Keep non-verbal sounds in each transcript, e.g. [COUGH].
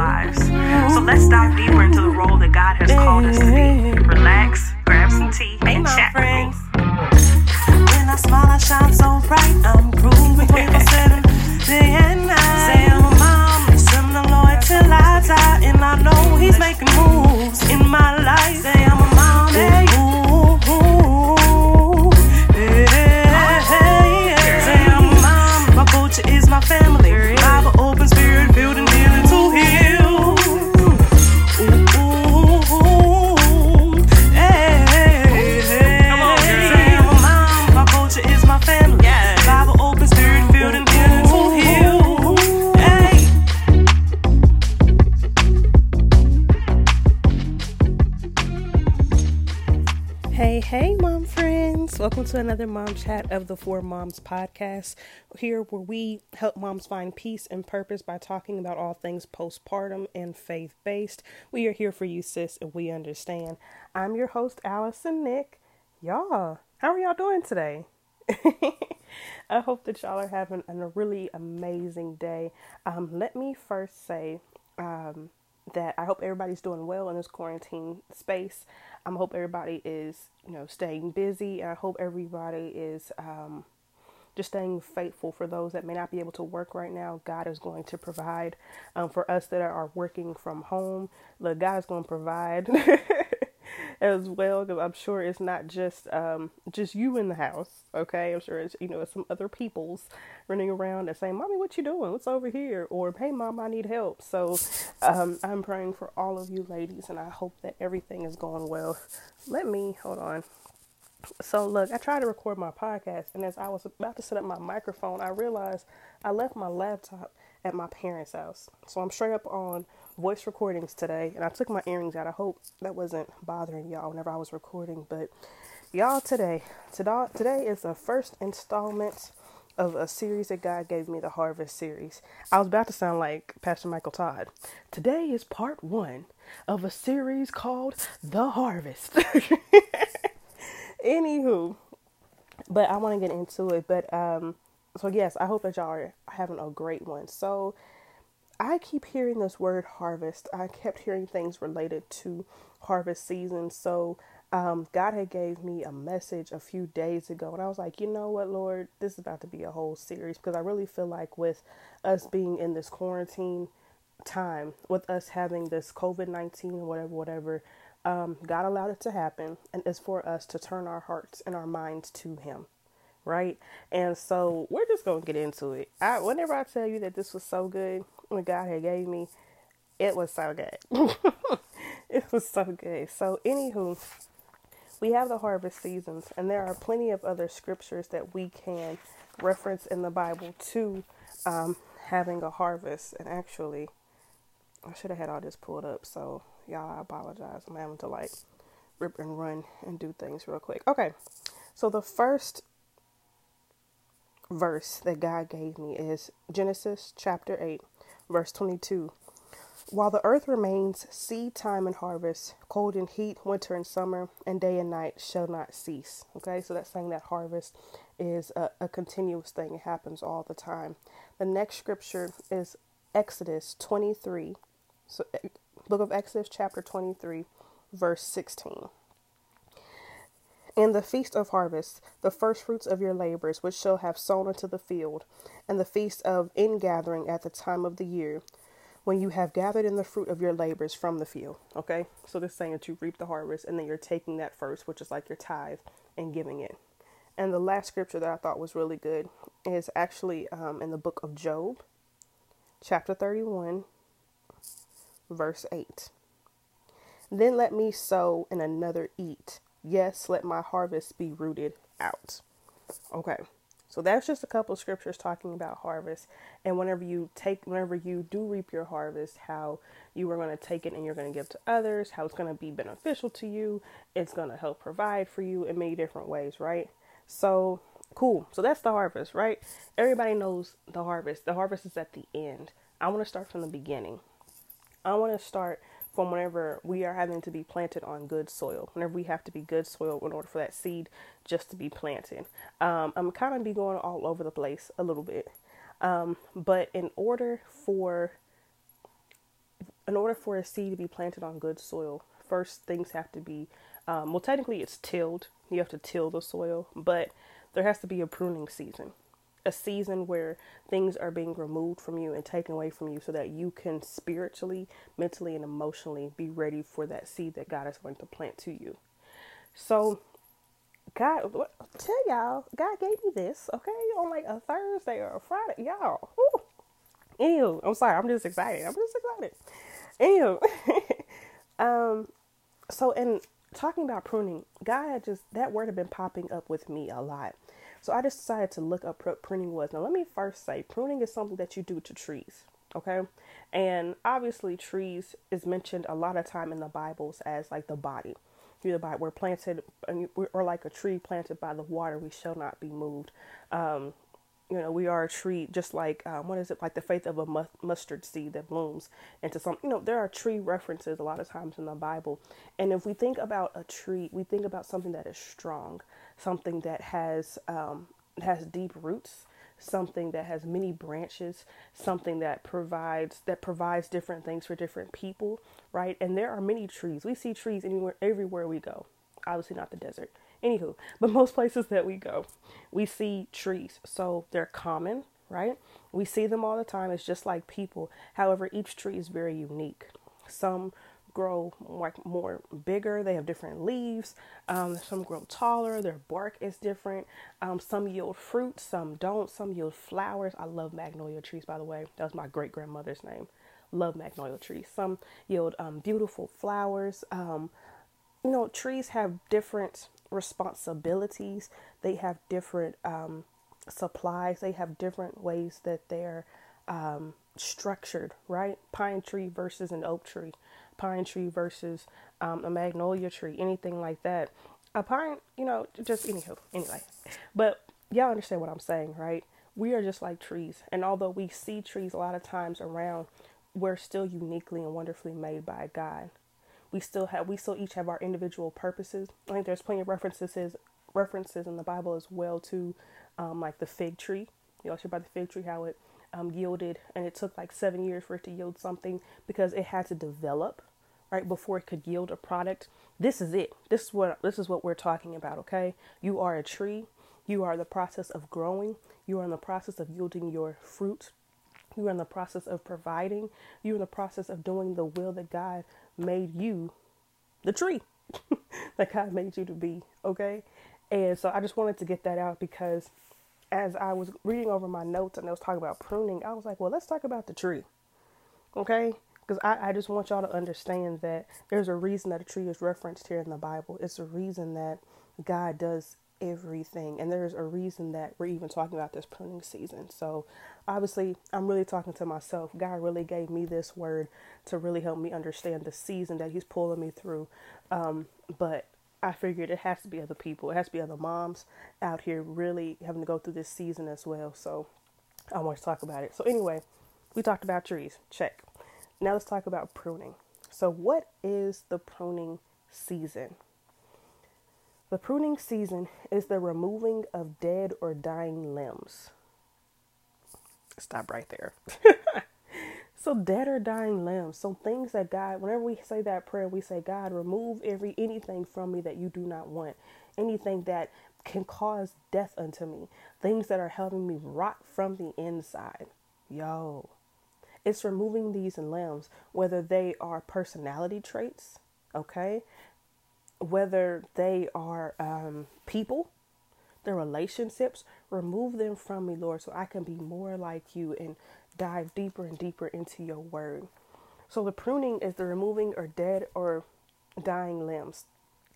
lives. So let's dive deeper into the role that God has called us to be. Relax, grab some tea, and chat with me. When I smile, I shine so bright. I'm grooving 24 7, day and night. Say I'm a mom, send the Lord till I die. And I know He's making moves in my life. Welcome to another mom chat of the Four Moms podcast. Here, where we help moms find peace and purpose by talking about all things postpartum and faith based. We are here for you, sis, and we understand. I'm your host, Allison Nick. Y'all, how are y'all doing today? [LAUGHS] I hope that y'all are having a really amazing day. Um, let me first say, um, that I hope everybody's doing well in this quarantine space. I hope everybody is, you know, staying busy. I hope everybody is um, just staying faithful for those that may not be able to work right now. God is going to provide um, for us that are working from home. Look, God is going to provide [LAUGHS] as well because I'm sure it's not just um, just you in the house. Okay, I'm sure it's you know it's some other people's running around and saying, "Mommy, what you doing? What's over here?" Or, "Hey, mom, I need help." So um, I'm praying for all of you ladies, and I hope that everything is going well. Let me hold on. So look, I tried to record my podcast, and as I was about to set up my microphone, I realized I left my laptop at my parents' house. So I'm straight up on voice recordings today, and I took my earrings out. I hope that wasn't bothering y'all whenever I was recording, but y'all today, today, today is the first installment of a series that God gave me, the Harvest series. I was about to sound like Pastor Michael Todd. Today is part one of a series called The Harvest. [LAUGHS] Anywho, but I want to get into it. But um, so yes, I hope that y'all are having a great one. So I keep hearing this word harvest. I kept hearing things related to harvest season. So um, God had gave me a message a few days ago, and I was like, you know what, Lord, this is about to be a whole series because I really feel like with us being in this quarantine time, with us having this COVID nineteen, whatever, whatever, um, God allowed it to happen, and it's for us to turn our hearts and our minds to Him, right? And so we're just gonna get into it. I, whenever I tell you that this was so good, when God had gave me, it was so good. [LAUGHS] it was so good. So, anywho, we have the harvest seasons, and there are plenty of other scriptures that we can reference in the Bible to um, having a harvest. And actually, I should have had all this pulled up. So, y'all, I apologize. I'm having to like rip and run and do things real quick. Okay, so the first verse that God gave me is Genesis chapter 8, verse 22. While the earth remains, seed time and harvest, cold and heat, winter and summer, and day and night shall not cease. Okay, so that's saying that harvest is a, a continuous thing, it happens all the time. The next scripture is Exodus 23. So, eh, book of Exodus, chapter 23, verse 16. In the feast of harvest, the first fruits of your labors, which shall have sown into the field, and the feast of ingathering at the time of the year, when you have gathered in the fruit of your labors from the field. Okay, so this saying that you reap the harvest, and then you're taking that first, which is like your tithe, and giving it. And the last scripture that I thought was really good is actually um, in the book of Job, chapter 31, verse 8. Then let me sow and another eat. Yes, let my harvest be rooted out. Okay. So that's just a couple scriptures talking about harvest. And whenever you take, whenever you do reap your harvest, how you are going to take it and you're going to give to others, how it's going to be beneficial to you. It's going to help provide for you in many different ways, right? So cool. So that's the harvest, right? Everybody knows the harvest. The harvest is at the end. I want to start from the beginning. I want to start from whenever we are having to be planted on good soil, whenever we have to be good soil in order for that seed just to be planted. Um, I'm kind of be going all over the place a little bit. Um, but in order for in order for a seed to be planted on good soil, first things have to be, um, well, technically it's tilled. You have to till the soil, but there has to be a pruning season, a season where things are being removed from you and taken away from you so that you can spiritually, mentally, and emotionally be ready for that seed that God is going to plant to you. So, God, what, tell y'all, God gave me this, okay, on like a Thursday or a Friday, y'all. Whew. Ew, I'm sorry, I'm just excited. I'm just excited. Ew. [LAUGHS] um, so in talking about pruning, God had just that word had been popping up with me a lot. So I just decided to look up what pruning was. Now let me first say pruning is something that you do to trees. Okay. And obviously trees is mentioned a lot of time in the Bibles as like the body. Through the Bible, we're planted, or like a tree planted by the water, we shall not be moved. Um, you know, we are a tree, just like um, what is it, like the faith of a mustard seed that blooms into some. You know, there are tree references a lot of times in the Bible, and if we think about a tree, we think about something that is strong, something that has um, has deep roots, something that has many branches, something that provides that provides different things for different people, right? And there are many trees. We see trees anywhere, everywhere we go. Obviously, not the desert Anywho, but most places that we go, we see trees. So they're common, right? We see them all the time. It's just like people. However, each tree is very unique. Some grow like more bigger. They have different leaves. Um, some grow taller. Their bark is different. Um, some yield fruit. Some don't. Some yield flowers. I love magnolia trees, by the way. That was my great grandmother's name. Love magnolia trees. Some yield um, beautiful flowers. Um, you know, trees have different responsibilities, they have different um, supplies, they have different ways that they're um, structured, right? Pine tree versus an oak tree, pine tree versus um, a magnolia tree, anything like that. A pine, you know, just anyhow, anyway. But y'all understand what I'm saying, right? We are just like trees, and although we see trees a lot of times around, we're still uniquely and wonderfully made by God we still have we still each have our individual purposes. I think there's plenty of references references in the Bible as well to um, like the fig tree. You know, about the fig tree how it um, yielded and it took like seven years for it to yield something because it had to develop right before it could yield a product. This is it. This is what this is what we're talking about. Okay, you are a tree. You are the process of growing. You are in the process of yielding your fruit. You are in the process of providing. You are in the process of doing the will that God made you the tree [LAUGHS] that God made you to be. Okay. And so I just wanted to get that out because as I was reading over my notes and I was talking about pruning, I was like, well, let's talk about the tree. Okay. Because I, I just want y'all to understand that there's a reason that a tree is referenced here in the Bible. It's a reason that God does everything. And there's a reason that we're even talking about this pruning season. So obviously, I'm really talking to myself. God really gave me this word to really help me understand the season that He's pulling me through. Um, but I figured it has to be other people. It has to be other moms out here really having to go through this season as well. So I want to talk about it. So anyway, we talked about trees. Check. Now let's talk about pruning. So what is the pruning season? The pruning season is the removing of dead or dying limbs. Stop right there. [LAUGHS] so dead or dying limbs. So things that God, whenever we say that prayer, we say, God, remove every anything from me that you do not want. Anything that can cause death unto me. Things that are helping me rot from the inside. Yo. It's removing these limbs, whether they are personality traits, okay? Whether they are um, people, their relationships, remove them from me, Lord, so I can be more like you and dive deeper and deeper into your word. So the pruning is the removing or dead or dying limbs.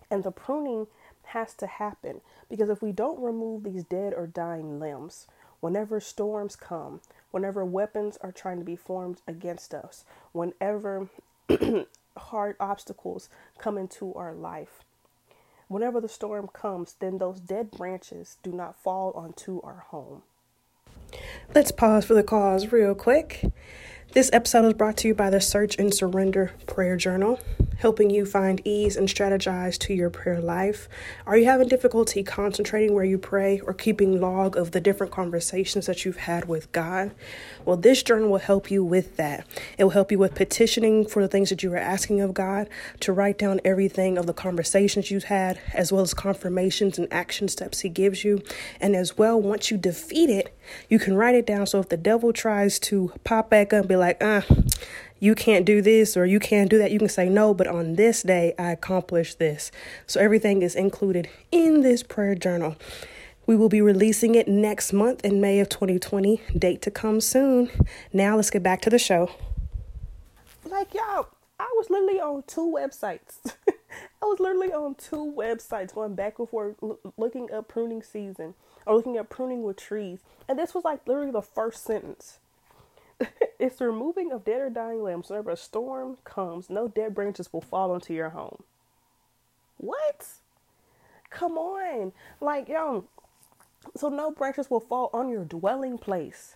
And the pruning has to happen because if we don't remove these dead or dying limbs, whenever storms come, whenever weapons are trying to be formed against us, whenever [CLEARS THROAT] hard obstacles come into our life. Whenever the storm comes, then those dead branches do not fall onto our home. Let's pause for the cause real quick. This episode is brought to you by the Search and Surrender Prayer Journal. Helping you find ease and strategize to your prayer life? Are you having difficulty concentrating where you pray or keeping log of the different conversations that you've had with God? Well, this journal will help you with that. It will help you with petitioning for the things that you are asking of God, to write down everything of the conversations you've had, as well as confirmations and action steps He gives you. And as well, once you defeat it, you can write it down. So if the devil tries to pop back up and be like, uh, you can't do this or you can't do that. You can say no, but on this day I accomplished this. So everything is included in this prayer journal. We will be releasing it next month in May of 2020. Date to come soon. Now let's get back to the show. Like y'all, I was literally on two websites. [LAUGHS] I was literally on two websites going back and forth looking up pruning season or looking up pruning with trees. And this was like literally the first sentence. [LAUGHS] it's the removing of dead or dying limbs. Whenever a storm comes, no dead branches will fall onto your home. What? Come on. Like, yo, so no branches will fall on your dwelling place.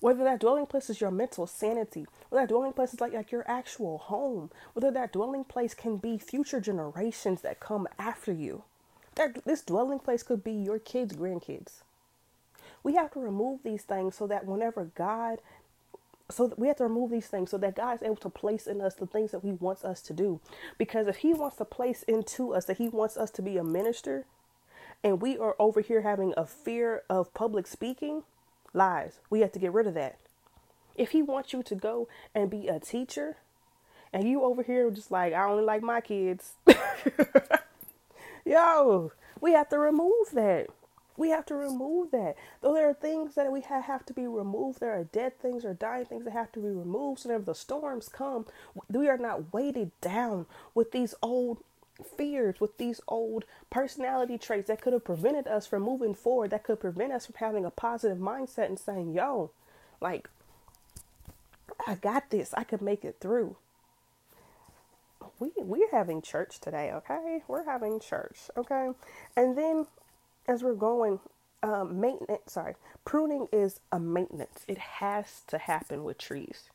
Whether that dwelling place is your mental sanity, whether that dwelling place is like, like your actual home, whether that dwelling place can be future generations that come after you. That this dwelling place could be your kids' grandkids. We have to remove these things so that whenever God so we have to remove these things so that God is able to place in us the things that He wants us to do. Because if He wants to place into us that He wants us to be a minister, and we are over here having a fear of public speaking, lies. We have to get rid of that. If He wants you to go and be a teacher, and you over here just like, I only like my kids, [LAUGHS] yo, we have to remove that. We have to remove that. Though there are things that we have to be removed, there are dead things or dying things that have to be removed. So whenever the storms come, we are not weighted down with these old fears, with these old personality traits that could have prevented us from moving forward, that could prevent us from having a positive mindset and saying, yo, like, I got this. I could make it through. We we're having church today, okay? We're having church, okay? And then as we're going, um, maintenance, sorry, pruning is a maintenance. It has to happen with trees.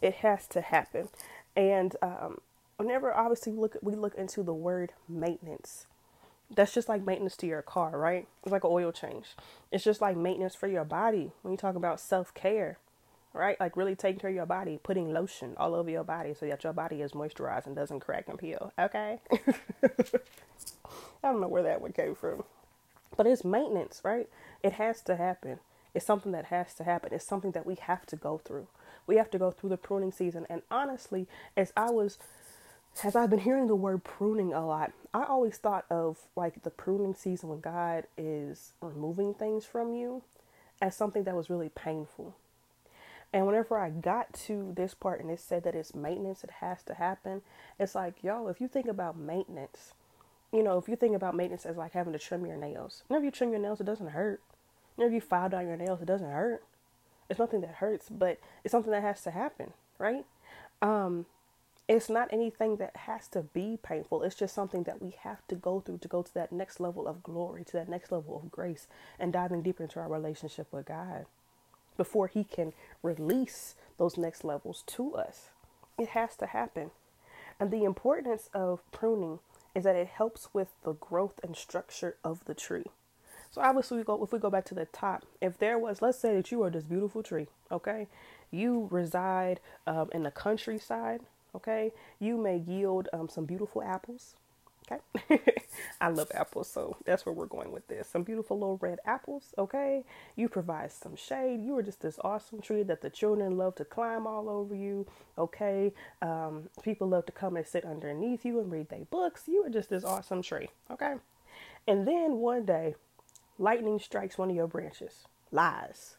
It has to happen. And um, whenever obviously look, we look into the word maintenance, that's just like maintenance to your car, right? It's like an oil change. It's just like maintenance for your body when you talk about self care, right? Like really taking care of your body, putting lotion all over your body so that your body is moisturized and doesn't crack and peel. Okay? [LAUGHS] I don't know where that one came from. But it's maintenance, right? It has to happen. It's something that has to happen. It's something that we have to go through. We have to go through the pruning season. And honestly, as I was, as I've been hearing the word pruning a lot, I always thought of like the pruning season when God is removing things from you as something that was really painful. And whenever I got to this part and it said that it's maintenance, it has to happen, it's like, yo, if you think about maintenance, you know, if you think about maintenance as like having to trim your nails, whenever you trim your nails, it doesn't hurt. Whenever you file down your nails, it doesn't hurt. It's nothing that hurts, but it's something that has to happen, right? Um, it's not anything that has to be painful. It's just something that we have to go through to go to that next level of glory, to that next level of grace, and diving deeper into our relationship with God before He can release those next levels to us. It has to happen. And the importance of pruning is that it helps with the growth and structure of the tree. So obviously, we go if we go back to the top. If there was, let's say that you are this beautiful tree, okay, you reside um, in the countryside, okay, you may yield um, some beautiful apples, Okay. [LAUGHS] I love apples, so that's where we're going with this. Some beautiful little red apples, okay? You provide some shade. You are just this awesome tree that the children love to climb all over you, okay? Um, people love to come and sit underneath you and read their books. You are just this awesome tree, okay? And then one day, lightning strikes one of your branches. Lies.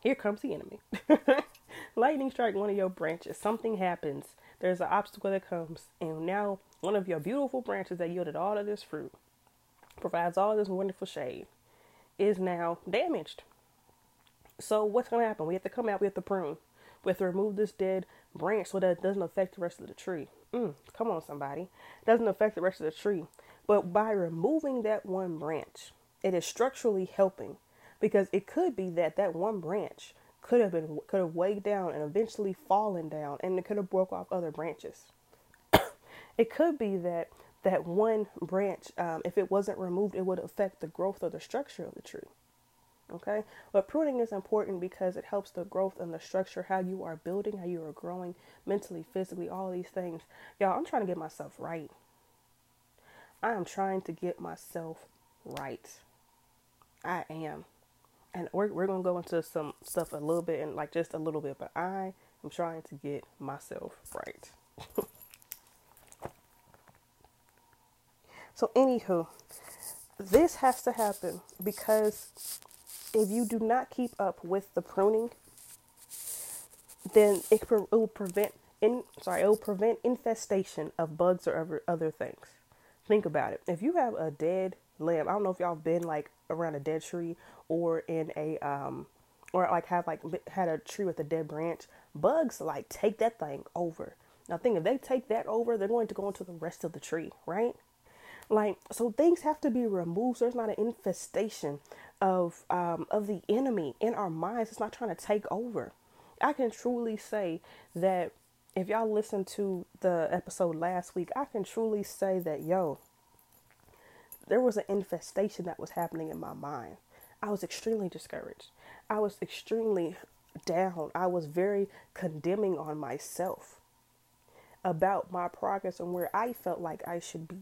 Here comes the enemy. [LAUGHS] lightning strike one of your branches. Something happens. There's an obstacle that comes, and now one of your beautiful branches that yielded all of this fruit, provides all this wonderful shade, is now damaged. So what's going to happen? We have to come out, we have to prune. We have to remove this dead branch so that it doesn't affect the rest of the tree. Mm, come on, somebody. It doesn't affect the rest of the tree. But by removing that one branch, it is structurally helping because it could be that that one branch could have been could have weighed down and eventually fallen down and it could have broke off other branches [COUGHS] It could be that that one branch, um, if it wasn't removed, it would affect the growth of the structure of the tree. Okay, but pruning is important because it helps the growth and the structure, how you are building, how you are growing mentally, physically, all these things. Y'all, I'm trying to get myself right. I am trying to get myself right. I am. And we're, we're going to go into some stuff a little bit and like just a little bit, but I am trying to get myself right. [LAUGHS] so, anywho, this has to happen because if you do not keep up with the pruning, then it, it will prevent in sorry it will prevent infestation of bugs or other other things. Think about it. If you have a dead limb, I don't know if y'all been like around a dead tree or in a um or like have like had a tree with a dead branch. Bugs like take that thing over. Now think if they take that over, they're going to go into the rest of the tree, right? Like so, things have to be removed. So there's not an infestation of um, of the enemy in our minds. It's not trying to take over. I can truly say that if y'all listened to the episode last week, I can truly say that yo, there was an infestation that was happening in my mind. I was extremely discouraged. I was extremely down. I was very condemning on myself about my progress and where I felt like I should be.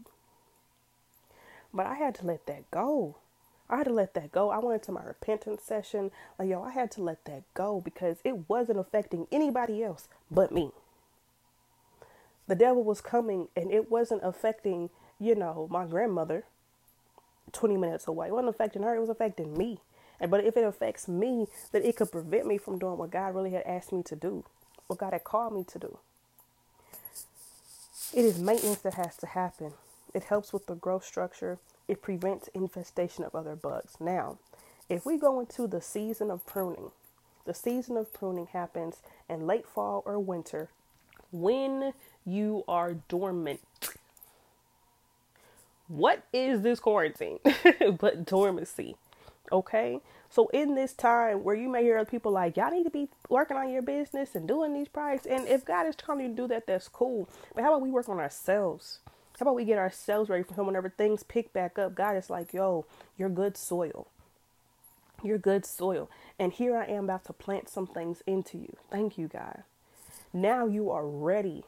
But I had to let that go. I had to let that go. I went into my repentance session. Like, yo, I had to let that go because it wasn't affecting anybody else but me. The devil was coming and it wasn't affecting, you know, my grandmother 20 minutes away. It wasn't affecting her, it was affecting me. And but if it affects me, then it could prevent me from doing what God really had asked me to do, what God had called me to do. It is maintenance that has to happen. It helps with the growth structure. It prevents infestation of other bugs. Now, if we go into the season of pruning, the season of pruning happens in late fall or winter when you are dormant. What is this quarantine [LAUGHS] but dormancy? Okay. So in this time where you may hear people like, y'all need to be working on your business and doing these projects. And if God is telling you to do that, that's cool. But how about we work on ourselves? How about we get ourselves ready for whenever things pick back up? God is like, yo, you're good soil. You're good soil. And here I am about to plant some things into you. Thank you, God. Now you are ready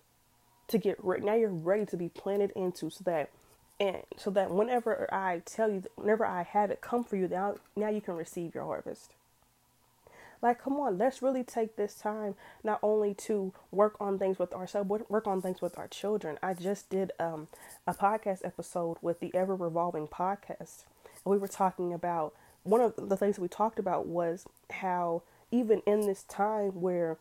to get ready. Now you're ready to be planted into so that and so that whenever I tell you, whenever I have it come for you, now now you can receive your harvest. Like, come on, let's really take this time not only to work on things with ourselves, but work on things with our children. I just did um, a podcast episode with the Ever Revolving podcast. And we were talking about one of the things we talked about was how even in this time where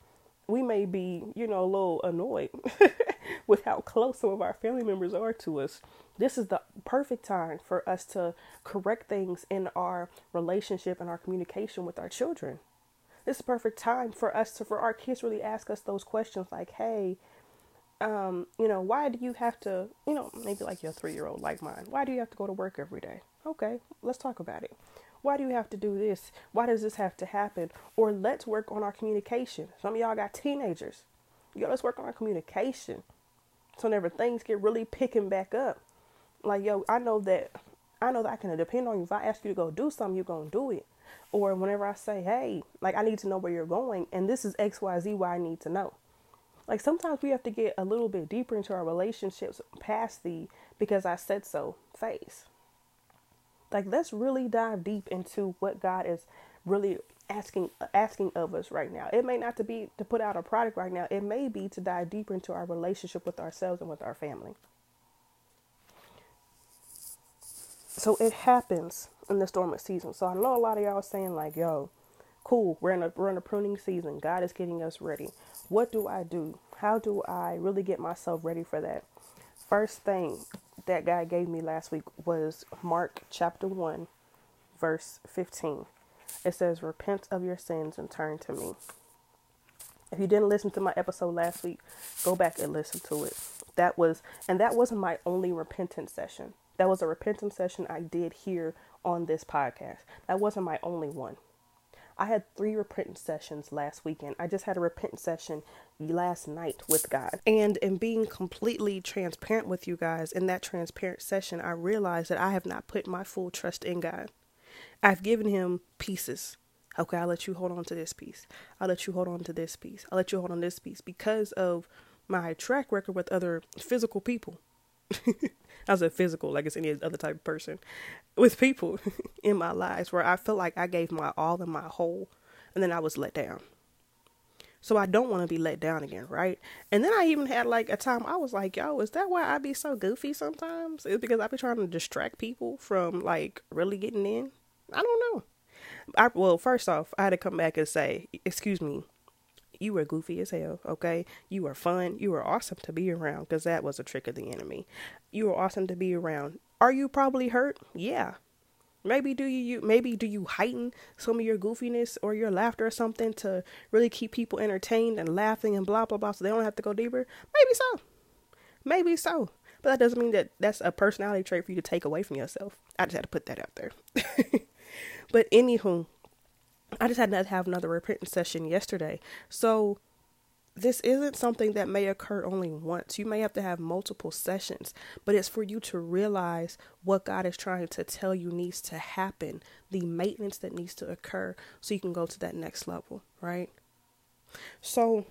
we may be, you know, a little annoyed [LAUGHS] with how close some of our family members are to us. This is the perfect time for us to correct things in our relationship and our communication with our children this is perfect time for us to for our kids really ask us those questions like hey um, you know, why do you have to, you know, maybe like your three year old like mine, why do you have to go to work every day? Okay, let's talk about it. Why do you have to do this? Why does this have to happen? Or let's work on our communication. Some of y'all got teenagers. Yo, let's work on our communication. So whenever things get really picking back up, like yo, I know that I know that I can depend on you. If I ask you to go do something, you're gonna do it. Or whenever I say, hey, like I need to know where you're going and this is XYZ why I need to know. Like sometimes we have to get a little bit deeper into our relationships past the because I said so phase. Like let's really dive deep into what God is really asking asking of us right now. It may not to be to put out a product right now. It may be to dive deeper into our relationship with ourselves and with our family. So it happens in this dormant season. So I know a lot of y'all saying like, "Yo, cool, we're in a we're in a pruning season. God is getting us ready. What do I do? How do I really get myself ready for that?" First thing that guy gave me last week was Mark chapter 1 verse 15. It says, "Repent of your sins and turn to me." If you didn't listen to my episode last week, go back and listen to it. That was and that wasn't my only repentance session. That was a repentance session I did here on this podcast. That wasn't my only one. I had three repentance sessions last weekend. I just had a repentance session last night with God. And in being completely transparent with you guys, in that transparent session, I realized that I have not put my full trust in God. I've given him pieces. Okay, I'll let you hold on to this piece. I'll let you hold on to this piece. I'll let you hold on to this piece because of my track record with other physical people. [LAUGHS] I said physical, like it's any other type of person, with people [LAUGHS] in my lives where I felt like I gave my all and my whole, and then I was let down. So I don't want to be let down again, right? And then I even had like a time I was like, yo, is that why I be so goofy sometimes? It's because I be trying to distract people from like really getting in. I don't know. I well, first off, I had to come back and say, excuse me, you were goofy as hell, okay? You were fun. You were awesome to be around because that was a trick of the enemy. You were awesome to be around. Are you probably hurt? Yeah. Maybe do you, you maybe do you heighten some of your goofiness or your laughter or something to really keep people entertained and laughing and blah blah blah so they don't have to go deeper? Maybe so. Maybe so. But that doesn't mean that that's a personality trait for you to take away from yourself. I just had to put that out there. [LAUGHS] but anywho, I just had to have another repentance session yesterday. So this isn't something that may occur only once. You may have to have multiple sessions, but it's for you to realize what God is trying to tell you needs to happen, the maintenance that needs to occur so you can go to that next level, right? So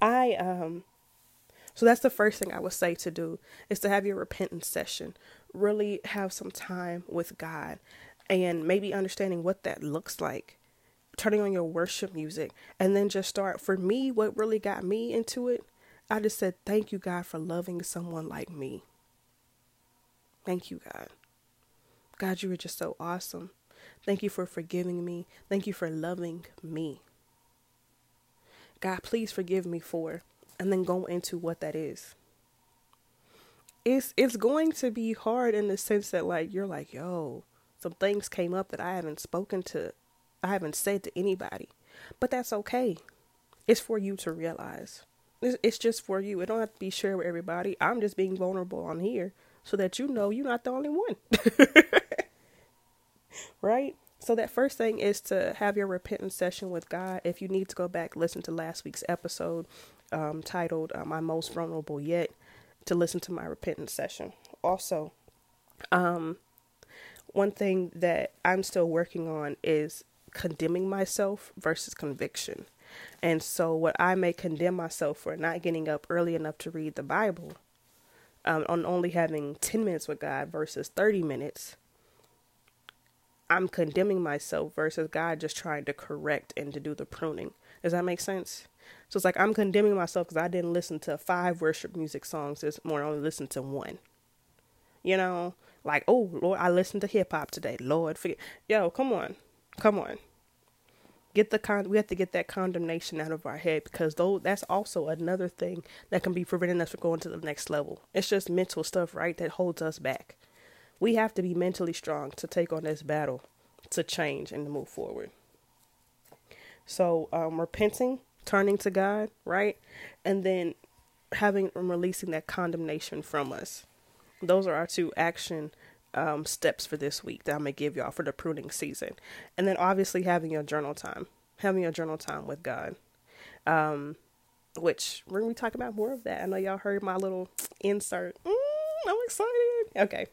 I um so that's the first thing I would say to do is to have your repentance session. Really have some time with God and maybe understanding what that looks like turning on your worship music and then just start. For me what really got me into it i just said thank you god for loving someone like me. Thank you god. God you are just so awesome. Thank you for forgiving me. Thank you for loving me. God please forgive me for and then go into what that is. It's it's going to be hard in the sense that like you're like yo some things came up that i haven't spoken to I haven't said to anybody, but that's okay. It's for you to realize. It's just for you. It don't have to be shared with everybody. I'm just being vulnerable on here so that you know you're not the only one. [LAUGHS] right? So that first thing is to have your repentance session with God. If you need to go back, listen to last week's episode um, titled uh, "My Most Vulnerable Yet," to listen to my repentance session. Also, um, one thing that I'm still working on is condemning myself versus conviction. And so, what I may condemn myself for not getting up early enough to read the Bible, um, on only having 10 minutes with God versus 30 minutes, I'm condemning myself versus God just trying to correct and to do the pruning. Does that make sense? So it's like I'm condemning myself because I didn't listen to five worship music songs this morning, I only listened to one. You know, like, oh, Lord, I listened to hip hop today. Lord, forget. Yo, come on. Come on. Get the con we have to get that condemnation out of our head because though that's also another thing that can be preventing us from going to the next level. It's just mental stuff, right, that holds us back. We have to be mentally strong to take on this battle, to change and to move forward. So um, repenting, turning to God, right? And then having and releasing that condemnation from us. Those are our two action um, steps for this week that I'm gonna give y'all for the pruning season, and then obviously having your journal time, having your journal time with God, um, which we're gonna be talking about more of that. I know y'all heard my little insert. Mm, I'm excited. Okay,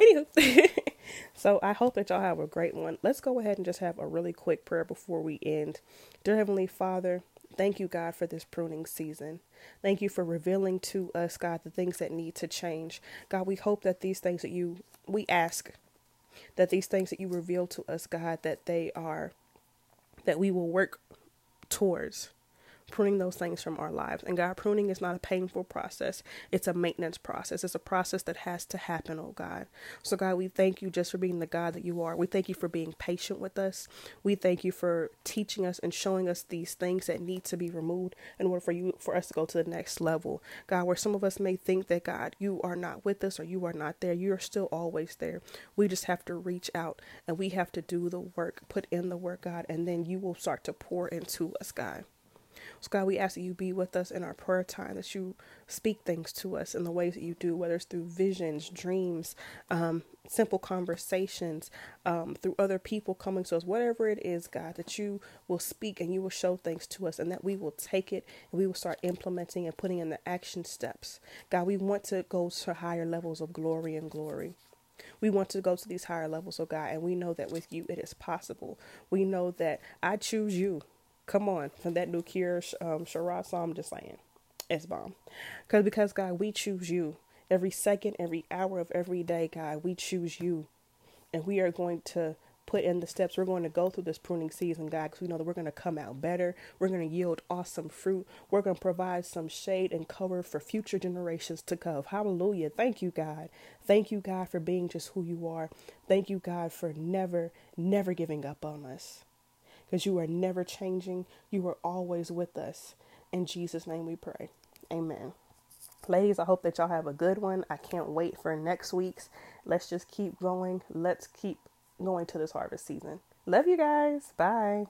anywho, [LAUGHS] so I hope that y'all have a great one. Let's go ahead and just have a really quick prayer before we end. Dear Heavenly Father, Thank you, God, for this pruning season. Thank you for revealing to us, God, the things that need to change. God, we hope that these things that you, we ask that these things that you reveal to us, God, that they are, that we will work towards pruning those things from our lives. And God, pruning is not a painful process, it's a maintenance process. It's a process that has to happen, oh God. So, God, we thank you just for being the God that you are. We thank you for being patient with us. We thank you for teaching us and showing us these things that need to be removed in order for you for us to go to the next level. God, where some of us may think that God, you are not with us or you are not there, you are still always there. We just have to reach out and we have to do the work, put in the work, God, and then you will start to pour into us, God. So, God, we ask that you be with us in our prayer time, that you speak things to us in the ways that you do, whether it's through visions, dreams, um, simple conversations, um, through other people coming to us, whatever it is, God, that you will speak and you will show things to us and that we will take it and we will start implementing and putting in the action steps. God, we want to go to higher levels of glory and glory. We want to go to these higher levels, oh God, and we know that with you it is possible. We know that I choose you. Come on, from that new Kierra um, Sheard song, I'm just saying, it's bomb. Because because God, we choose you every second, every hour of every day, God. We choose you, and we are going to put in the steps. We're going to go through this pruning season, God, because we know that we're going to come out better. We're going to yield awesome fruit. We're going to provide some shade and cover for future generations to come. Hallelujah. Thank you, God. Thank you, God, for being just who you are. Thank you, God, for never, never giving up on us. Because you are never changing. You are always with us. In Jesus' name we pray. Amen. Ladies, I hope that y'all have a good one. I can't wait for next week's. Let's just keep going. Let's keep going to this harvest season. Love you guys. Bye.